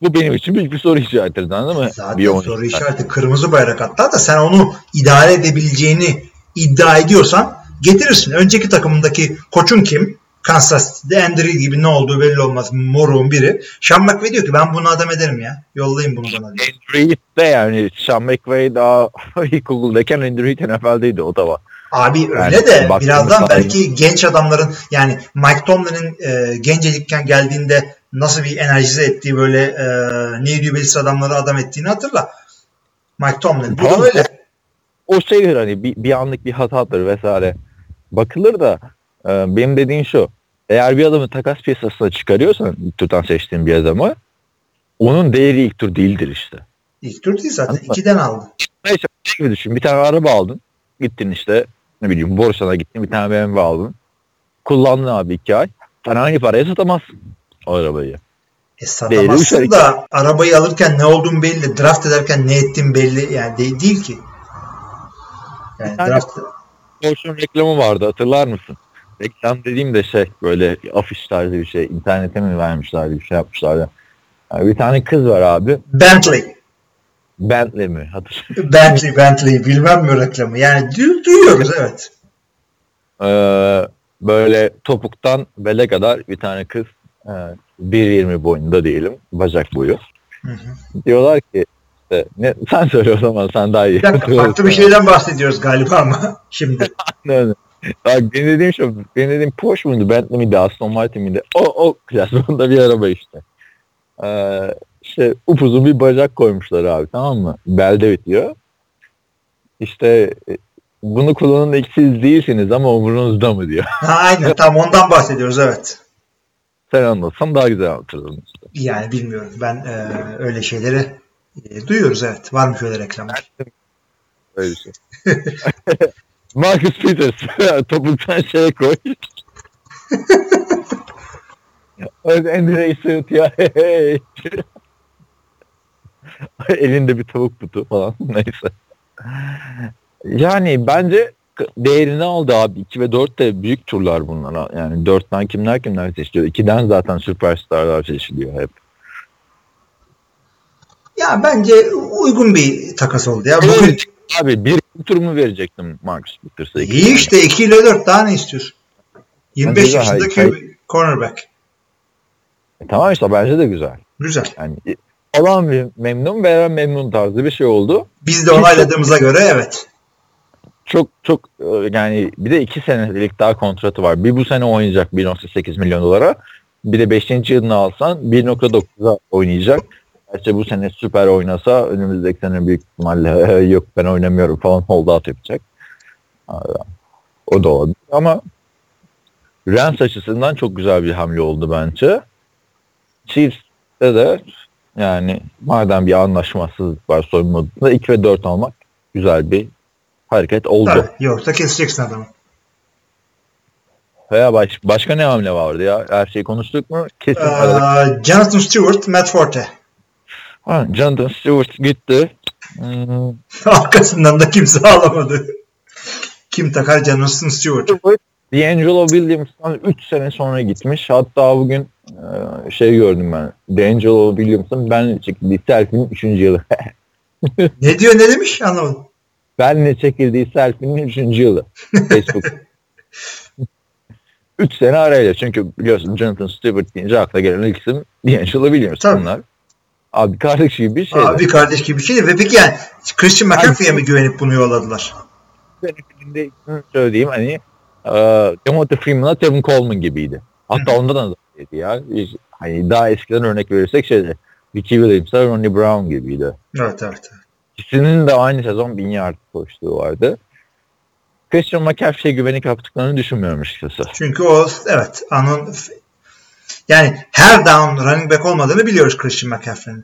bu benim için büyük bir soru işaretidir anladın mı? Zaten Bir soru işareti kırmızı bayrak hatta da sen onu idare edebileceğini iddia ediyorsan getirirsin. Önceki takımındaki koçun kim? Kansas City'de Andy Reid gibi ne olduğu belli olmaz. Moruğun biri. Sean McVay diyor ki ben bunu adam ederim ya. Yollayın bunu bana diyor. Andrew de yani Sean McVay daha (laughs) ilkokuldayken Andrew Reid NFL'deydi o da var. Abi öyle Yani de baktığımız birazdan belki genç adamların yani Mike Tomlin'in e, gencelikken geldiğinde nasıl bir enerjize ettiği böyle e, neydi belirsiz adamları adam ettiğini hatırla. Mike Tomlin. Bu Tamam, da öyle. O şeydir hani bir, bir anlık bir hatadır vesaire. Bakılır da e, benim dediğim şu. Eğer bir adamı takas piyasasına çıkarıyorsan ilk turdan seçtiğin bir adamı onun değeri ilk tur değildir işte. İlk tur değil zaten. Anladın ikiden aldı. Neyse şey gibi düşün. Bir tane araba aldın. Gittin işte ne bileyim borsana gittin bir tane BMW aldın. Kullandın abi iki ay. Sen aynı paraya satamazsın o arabayı. E satamazsın uçar da arabayı alırken ne olduğun belli. Draft ederken ne ettiğin belli. Yani de- değil ki. Yani draft Porsche'un reklamı vardı hatırlar mısın? Reklam dediğim de şey böyle afiş tarzı bir şey. internete mi vermişlerdi bir şey yapmışlardı. Yani bir tane kız var abi. Bentley. Bentley mi? Hatır. (laughs) Bentley, Bentley. Bilmem mi reklamı. Yani du- duyuyoruz evet. Ee, böyle topuktan bele kadar bir tane kız e, 1.20 boyunda diyelim. Bacak boyu. Hı hı. Diyorlar ki işte, ne, sen söyle o zaman sen daha iyi. Bir dakika farklı bir şeyden bahsediyoruz galiba ama (laughs) şimdi. (laughs) Aynen. Bak benim dediğim şu, benim dediğim Porsche muydu, Bentley miydi, Aston Martin miydi? O, o klasmanda bir araba işte. Ee, işte upuzun bir bacak koymuşlar abi tamam mı? Belde bitiyor. İşte e, bunu kullanan ilk siz değilsiniz ama umurunuzda mı diyor. Ha, aynen tam ondan bahsediyoruz evet. Sen anlatsan daha güzel anlatırdın işte. Yani bilmiyorum. Ben e, öyle şeyleri e, duyuyoruz evet. Var mı şöyle reklamlar? Öyle şey. (laughs) Marcus Peters (laughs) topuktan şey koy. (laughs) Andrew Suit ya. Hey. (laughs) Elinde bir tavuk butu falan neyse. Yani bence değerini aldı abi. 2 ve 4 de büyük turlar bunlar. Yani 4'ten kimler kimler seçiliyor. 2'den zaten süperstarlar seçiliyor hep. Ya bence uygun bir takas oldu ya. Bugün. Abi bir tur mu verecektim Marcus? İki iyi işte 2 ile 4 daha ne istiyorsun? 25 Bence de yaşında hayır, QB, cornerback. E, tamam işte bence de güzel. Güzel. Yani alan bir memnun veren memnun tarzı bir şey oldu. Biz de onayladığımıza göre evet. Çok çok e, yani bir de iki senelik daha kontratı var. Bir bu sene oynayacak 1.8 milyon dolara. Bir de 5. yılını alsan 1.9'a oynayacak. Gerçi bu sene süper oynasa önümüzdeki sene büyük ihtimalle yok ben oynamıyorum falan hold out yapacak. O da olabilir ama Rams açısından çok güzel bir hamle oldu bence. Chiefs'te de yani madem bir anlaşmazsızlık var soyunma odasında 2 ve 4 almak güzel bir hareket oldu. Tabii. Yoksa keseceksin adamı. Veya baş, başka ne hamle vardı ya? Her şeyi konuştuk mu? Kesin. Ee, Jonathan Stewart, Matt Forte. Ha, Jonathan Stewart gitti. Hmm, (laughs) Arkasından da kimse alamadı. Kim takar Jonathan Stewart? D'Angelo Williams'tan 3 sene sonra gitmiş. Hatta bugün e, şey gördüm ben. D'Angelo Williams'ın benle çekildiği selfie'nin 3. yılı. (laughs) Ne diyor ne demiş anlamadım. benle çekildiği selfie'nin 3. yılı. Facebook. (laughs) 3 sene arayla. Çünkü biliyorsun Jonathan Stewart deyince akla gelen ilk isim D'Angelo Williams. Tabii. Bunlar. Abi kardeş gibi bir şey. Abi kardeş gibi bir şey değil. Ve peki yani Christian McCaffrey'e mi güvenip bunu yolladılar? filmde söylediğim hani e, Timothy Freeman'a Tevin Coleman gibiydi. Hatta ondan da dedi ya. Hani daha eskiden örnek verirsek şeydi. Ricky Williams'a Ronnie Brown gibiydi. Evet evet. İkisinin de aynı sezon 1000 yard koştuğu vardı. Christian McCaffrey'e güvenlik yaptıklarını düşünmüyorum açıkçası. Çünkü o evet anın yani her down running back olmadığını biliyoruz Christian McCaffrey'nin.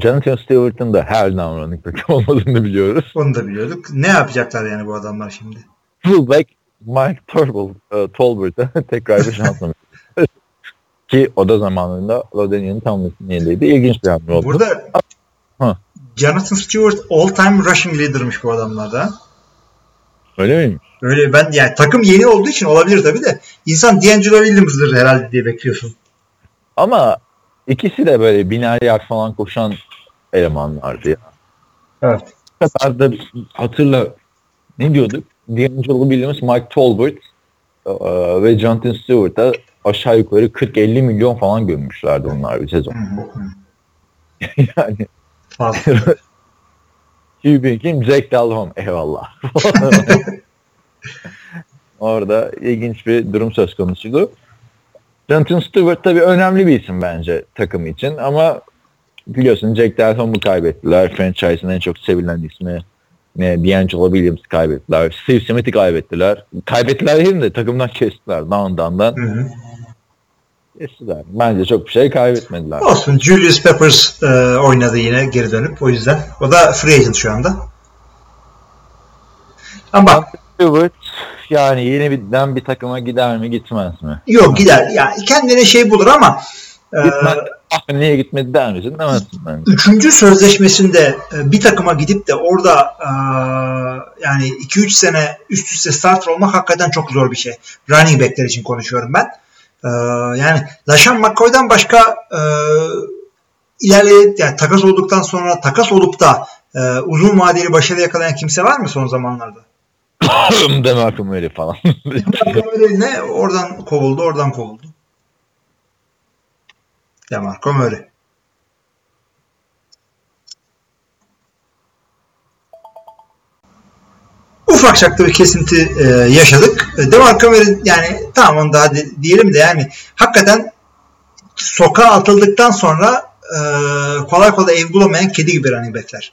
Jonathan Stewart'ın da her down running back (laughs) olmadığını biliyoruz. Onu da biliyorduk. Ne yapacaklar yani bu adamlar şimdi? Fullback Mike Tolbert, e, Tolbert'a (laughs) tekrar bir şans? (laughs) Ki o da zamanında Lodenia'nın tam yerindeydi. İlginç bir hamle oldu. Burada Ha. Jonathan Stewart all time rushing leader'mış bu adamlarda. Öyle miymiş? Öyle ben yani takım yeni olduğu için olabilir tabii de insan D'Angelo Williams'dır herhalde diye bekliyorsun. Ama ikisi de böyle biner yard falan koşan elemanlardı ya. Evet. De hatırla ne diyorduk? D'Angelo Williams, Mike Tolbert, e, ve Jonathan Stewart'a aşağı yukarı 40-50 milyon falan gömmüşlerdi onlar bir sezon. (laughs) Yani Fazla. (laughs) QB kim? Jack Delhomme. Eyvallah. (laughs) Orada ilginç bir durum söz konusuydu. Jonathan Stewart tabii önemli bir isim bence takım için ama biliyorsun Jack Delhomme'u kaybettiler. Franchise'ın en çok sevilen ismi ne D'Angelo Williams kaybettiler. Steve Smith'i kaybettiler. Kaybettiler değil de takımdan kestiler. Down'dan Kestiler. Bence çok bir şey kaybetmediler. Olsun. Julius Peppers e, oynadı yine geri dönüp o yüzden. O da free agent şu anda. Ama bak Stewart yani yeni birden bir takıma gider mi gitmez mi? yok gider. Ya kendine şey bulur ama e, Gitmez. Ah niye gitmedi der misin? Demezsin bence. üçüncü sözleşmesinde e, bir takıma gidip de orada e, yani 2-3 sene üst üste starter olmak hakikaten çok zor bir şey. Running backler için konuşuyorum ben. E, yani Lashan McCoy'dan başka e, ilerleye yani takas olduktan sonra takas olup da e, uzun vadeli başarı yakalayan kimse var mı son zamanlarda? (coughs) Demarco Murray falan. Öyle ne? Oradan kovuldu, oradan kovuldu. Demarco Murray. Ufak çapta bir kesinti e, yaşadık. E, Demarco Murray yani tamam onu daha de- diyelim de yani hakikaten sokağa atıldıktan sonra e, kolay kolay ev bulamayan kedi gibi running backler.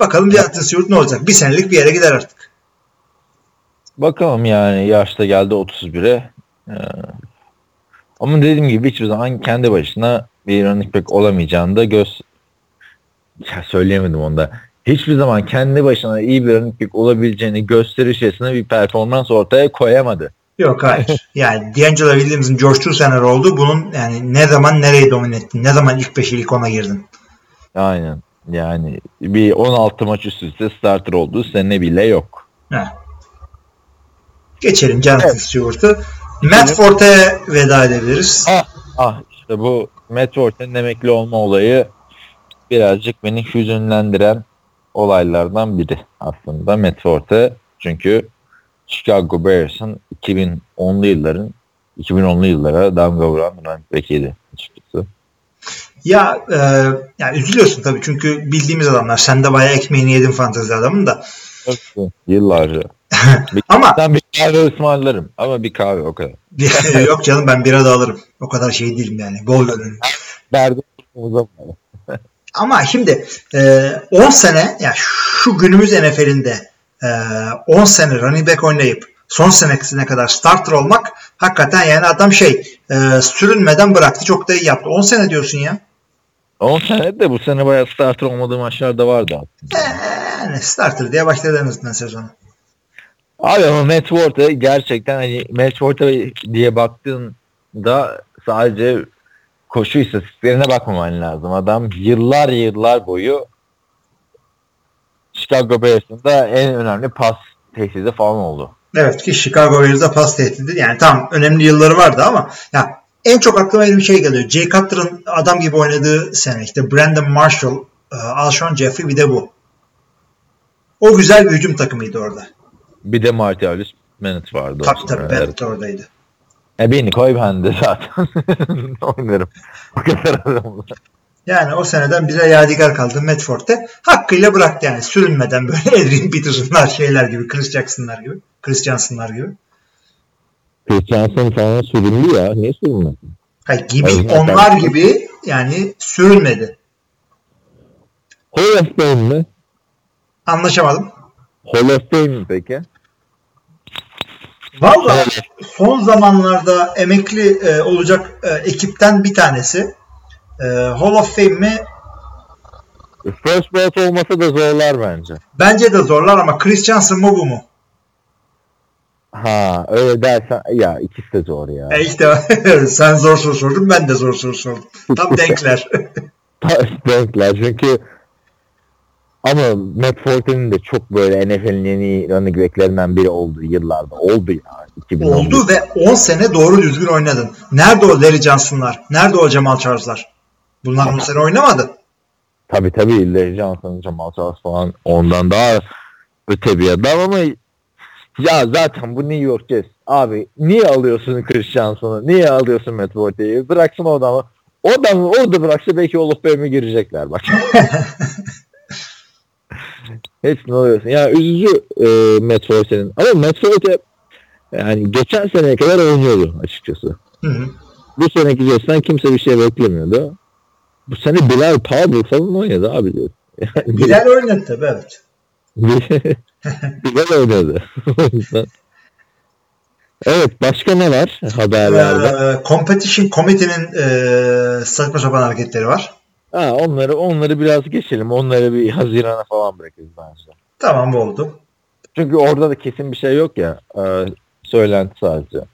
Bakalım Jonathan Stewart ne olacak? Bir senelik bir yere gider artık. Bakalım yani yaşta geldi 31'e. Ee, ama dediğim gibi hiçbir zaman kendi başına bir running back olamayacağını da göz ya söyleyemedim onda. Hiçbir zaman kendi başına iyi bir back olabileceğini gösterişesine bir performans ortaya koyamadı. Yok hayır. Yani D'Angelo Williams'ın coştuğu seneler oldu. Bunun yani ne zaman nereyi domine ettin? Ne zaman ilk 5'e ilk 10'a girdin? Aynen. Yani bir 16 maç üst üste starter olduğu sene bile yok. Heh. Geçelim Jonathan Evet. Stewart'ı. Matt Forte'ye veda edebiliriz. Ah, ah işte bu Matt Forte'nin emekli olma olayı birazcık beni hüzünlendiren olaylardan biri aslında Matt Forte. Çünkü Chicago Bears'ın 2010'lu yılların 2010'lu yıllara damga vuran running back'iydi açıkçası. Ya e, yani üzülüyorsun tabii çünkü bildiğimiz adamlar. Sen de bayağı ekmeğini yedin fantezi adamın da. Yıllarca. (laughs) Bir, Ama ben bir kahve ısmarlarım ama bir kahve o kadar. (laughs) yok canım ben bira da alırım. O kadar şey değilim yani. Bol gönüllü. Uzatma. Ama şimdi e, 10 sene yani şu günümüz NFL'inde e, 10 sene running back oynayıp son senesine kadar starter olmak hakikaten yani adam şey e, sürünmeden bıraktı. Çok da iyi yaptı. 10 sene diyorsun ya. 10 sene de bu sene bayağı starter olmadığı maçlar da vardı aslında. Yani starter diye başladı en azından sezonu. Abi ama Matt Forte gerçekten hani Matt Forte diye baktığında sadece koşu istatistiklerine bakmaman lazım. Adam yıllar yıllar boyu Chicago Bears'ın da en önemli pas tehdidi falan oldu. Evet ki Chicago Bears'da pas tehdidi. Yani tam önemli yılları vardı ama ya en çok aklıma bir şey geliyor. Jay Cutler'ın adam gibi oynadığı sene işte Brandon Marshall, e, Alshon Jeffrey bir de bu. O güzel bir hücum takımıydı orada. Bir de Martialis Bennett vardı. Tabii tabii. Bennett oradaydı. E beni koy ben de zaten (laughs) oynarım. O kadar adamla. Yani o seneden bize yadigar kaldı Matt Forte. Hakkıyla bıraktı yani sürünmeden böyle (laughs) Adrian Peterson'lar şeyler gibi, Chris Jackson'lar gibi, Chris Johnson'lar gibi. Christiansen falan süründü ya. Niye sürünmedi? Hayır, gibi Evet, onlar evet. gibi yani sürünmedi. Hall of Fame mi? Anlaşamadım. Hall of Fame mi peki? Valla son zamanlarda emekli e, olacak e, ekipten bir tanesi. E, Hall of Fame mi? First ballot olmasa da zorlar bence. Bence de zorlar ama Chris Johnson mu bu mu? Ha öyle dersen ya ikisi de zor ya. E işte (laughs) sen zor soru sordun ben de zor soru sordum. Tam (laughs) denkler. Denkler çünkü ama Matt Forte'nin de çok böyle NFL'in yeni running backlerinden biri olduğu yıllarda oldu ya. 2010'da. Oldu ve 10 sene doğru düzgün oynadın. Nerede o Larry Johnson'lar? Nerede o Jamal Charles'lar? Bunlar 10 sene oynamadı. Tabii tabii Larry Johnson, Jamal Charles falan ondan daha öte bir adam ama ya zaten bu New York Jets Abi niye alıyorsun Chris Johnson'ı? Niye alıyorsun Matt Forte'yi? Bıraksın o adamı. O adamı orada bıraksa belki Hall of Fame'e girecekler bak. (laughs) Hepsini alıyorsun. Ya üzücü e, Matt Forte'nin. Ama Matt Forte yani geçen seneye kadar oynuyordu açıkçası. Hı hı. Bu seneki Jets'ten kimse bir şey beklemiyordu. Bu sene Bilal Powell falan oynadı abi diyor. Yani Bilal oynadı tabii evet. (laughs) Bilal oynadı. Evet başka ne var haberlerde? Ee, Competition Committee'nin e, saçma sapan hareketleri var. Ha, onları onları biraz geçelim. Onları bir Haziran'a falan bırakırız bence. Tamam oldu. Çünkü orada da kesin bir şey yok ya. E, söylenti sadece. Ha,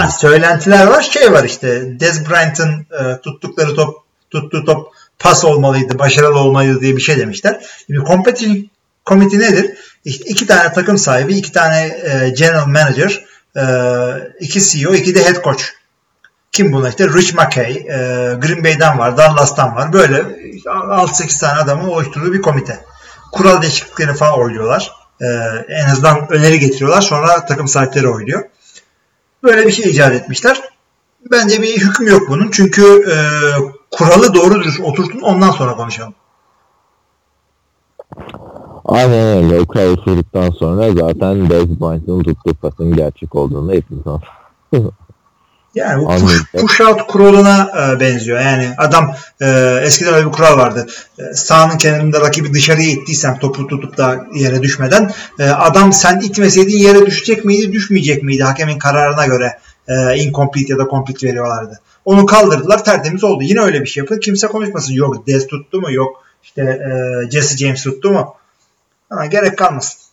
Hani- söylentiler var. Şey var işte Des Bryant'ın e, tuttukları top tuttuğu top pas olmalıydı, başarılı olmalıydı diye bir şey demişler. Şimdi Competition Committee nedir? İşte iki tane takım sahibi, iki tane e, general manager, e, iki CEO, iki de head coach. Kim bunlar? İşte Rich McKay, e, Green Bay'den var, Dallas'tan var. Böyle 6-8 tane adamın oluşturduğu bir komite. Kural değişikliklerini falan oyluyorlar. E, en azından öneri getiriyorlar. Sonra takım sahipleri oyluyor. Böyle bir şey icat etmişler. Bence bir hüküm yok bunun. Çünkü e, kuralı doğru dürüst oturtun ondan sonra konuşalım. Aynen öyle. O oturduktan sonra zaten Dez Bryant'ın tuttuğu pasın gerçek olduğunu hepimiz anladık. (laughs) Yani bu push, push out kuralına e, benziyor. Yani adam e, eskiden öyle bir kural vardı. E, sahanın kenarında rakibi dışarıya ittiysen topu tutup da yere düşmeden e, adam sen itmeseydin yere düşecek miydi düşmeyecek miydi hakemin kararına göre e, incomplete ya da complete veriyorlardı. Onu kaldırdılar tertemiz oldu. Yine öyle bir şey yapıldı. Kimse konuşmasın. Yok Dez tuttu mu? Yok işte e, Jesse James tuttu mu? Ha, gerek kalmasın.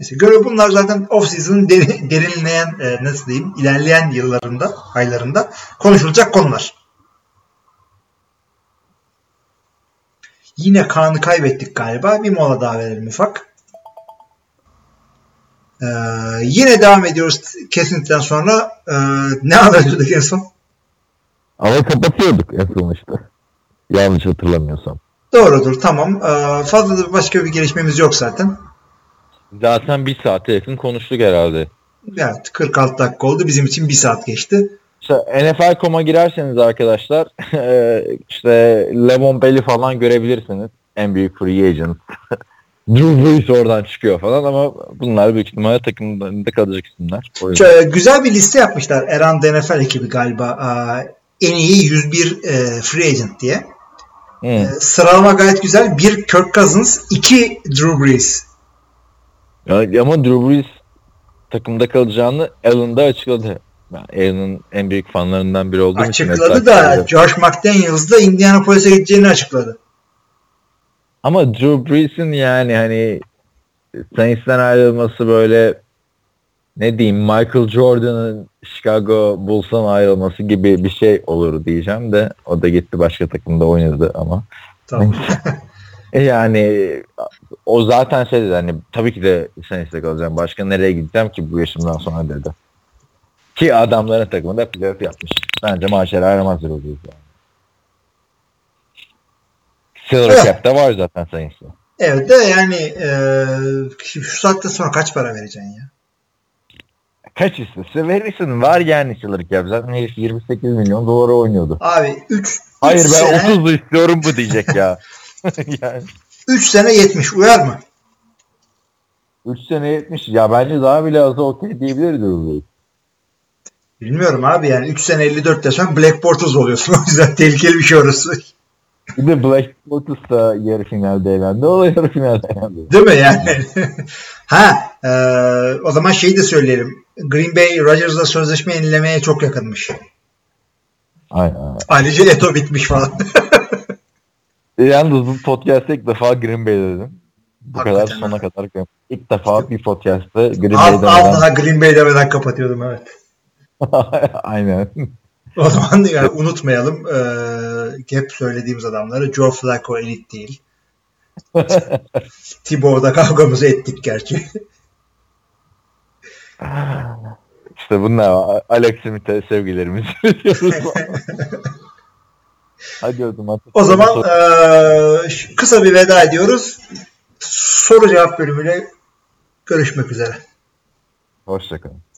Neyse, göre bunlar zaten off-season'ın deri- derinleyen, e, nasıl diyeyim, ilerleyen yıllarında, aylarında konuşulacak konular. Yine Kaan'ı kaybettik galiba. Bir mola daha verelim ufak. Ee, yine devam ediyoruz kesintiden sonra. Ee, ne anlatıyorduk en son? Ama kapatıyorduk en son işte. Yanlış hatırlamıyorsam. Doğrudur tamam. Ee, fazla da başka bir gelişmemiz yok zaten. Zaten bir saate yakın konuştuk herhalde. Evet 46 dakika oldu. Bizim için bir saat geçti. İşte NFL.com'a girerseniz arkadaşlar (laughs) e, işte Levon Bell'i falan görebilirsiniz. En büyük free agent. (laughs) Drew Brees oradan çıkıyor falan ama bunlar büyük ihtimalle takımlarında kalacak isimler. Güzel bir liste yapmışlar. Erhan NFL ekibi galiba. Aa, En iyi 101 e, free agent diye. E, Sıralama gayet güzel. Bir Kirk Cousins, iki Drew Brees. Ya- ama Drew Brees takımda kalacağını Allen da açıkladı. Ben Allen'ın en büyük fanlarından biri olduğum için. Açıkladı da ediyorum. Josh McDaniels da Indianapolis'e gideceğini açıkladı. Ama Drew Brees'in yani hani Saints'ten ayrılması böyle ne diyeyim Michael Jordan'ın Chicago Bulls'tan ayrılması gibi bir şey olur diyeceğim de o da gitti başka takımda oynadı ama Tamam. E yani o zaten şey dedi hani tabii ki de Saints'te kalacağım başka nereye gideceğim ki bu yaşımdan sonra dedi. Ki adamların takımında playoff yapmış. Bence maaşları aramaz oluyor yani. Silver Evet. Cap'te var zaten Saints'te. evet de yani e, şu saatten sonra kaç para vereceksin ya? Kaç istese verirsin. Var yani Silver Cap. Zaten herif 28 milyon dolara oynuyordu. Abi 3 Hayır ben sene, 30 istiyorum bu diyecek ya. (laughs) yani 3 sene 70 uyar mı? 3 sene 70. Ya bence daha bile azı okey diyebiliriz Drew Bilmiyorum abi yani 3 sene 54 desen Black Bortles oluyorsun. (laughs) O yüzden tehlikeli bir şey orası. Bir de Black Lotus da yarı finalde elendi. O da yarı finalde elendi. Değil mi yani? (laughs) ha e, o zaman şeyi de söyleyelim. Green Bay Rodgers'la sözleşme yenilemeye çok yakınmış. Aynen. Ayrıca Eto bitmiş falan. (laughs) Yalnız bu podcast'te ilk defa Green Bay dedim. Bu Hakikaten kadar sona kadar. İlk defa bir podcast'te Green az, Bay'den az daha Green Bay demeden kapatıyordum evet. (laughs) Aynen. O zaman yani unutmayalım e, hep söylediğimiz adamları Joe Flacco elit değil. (laughs) Thibaut'da kavgamızı ettik gerçi. İşte bunlar Alex Smith'e sevgilerimizi (laughs) iletiyoruz. Hadi o zaman. O zaman e, kısa bir veda ediyoruz. Soru cevap bölümüyle görüşmek üzere. Hoşçakalın.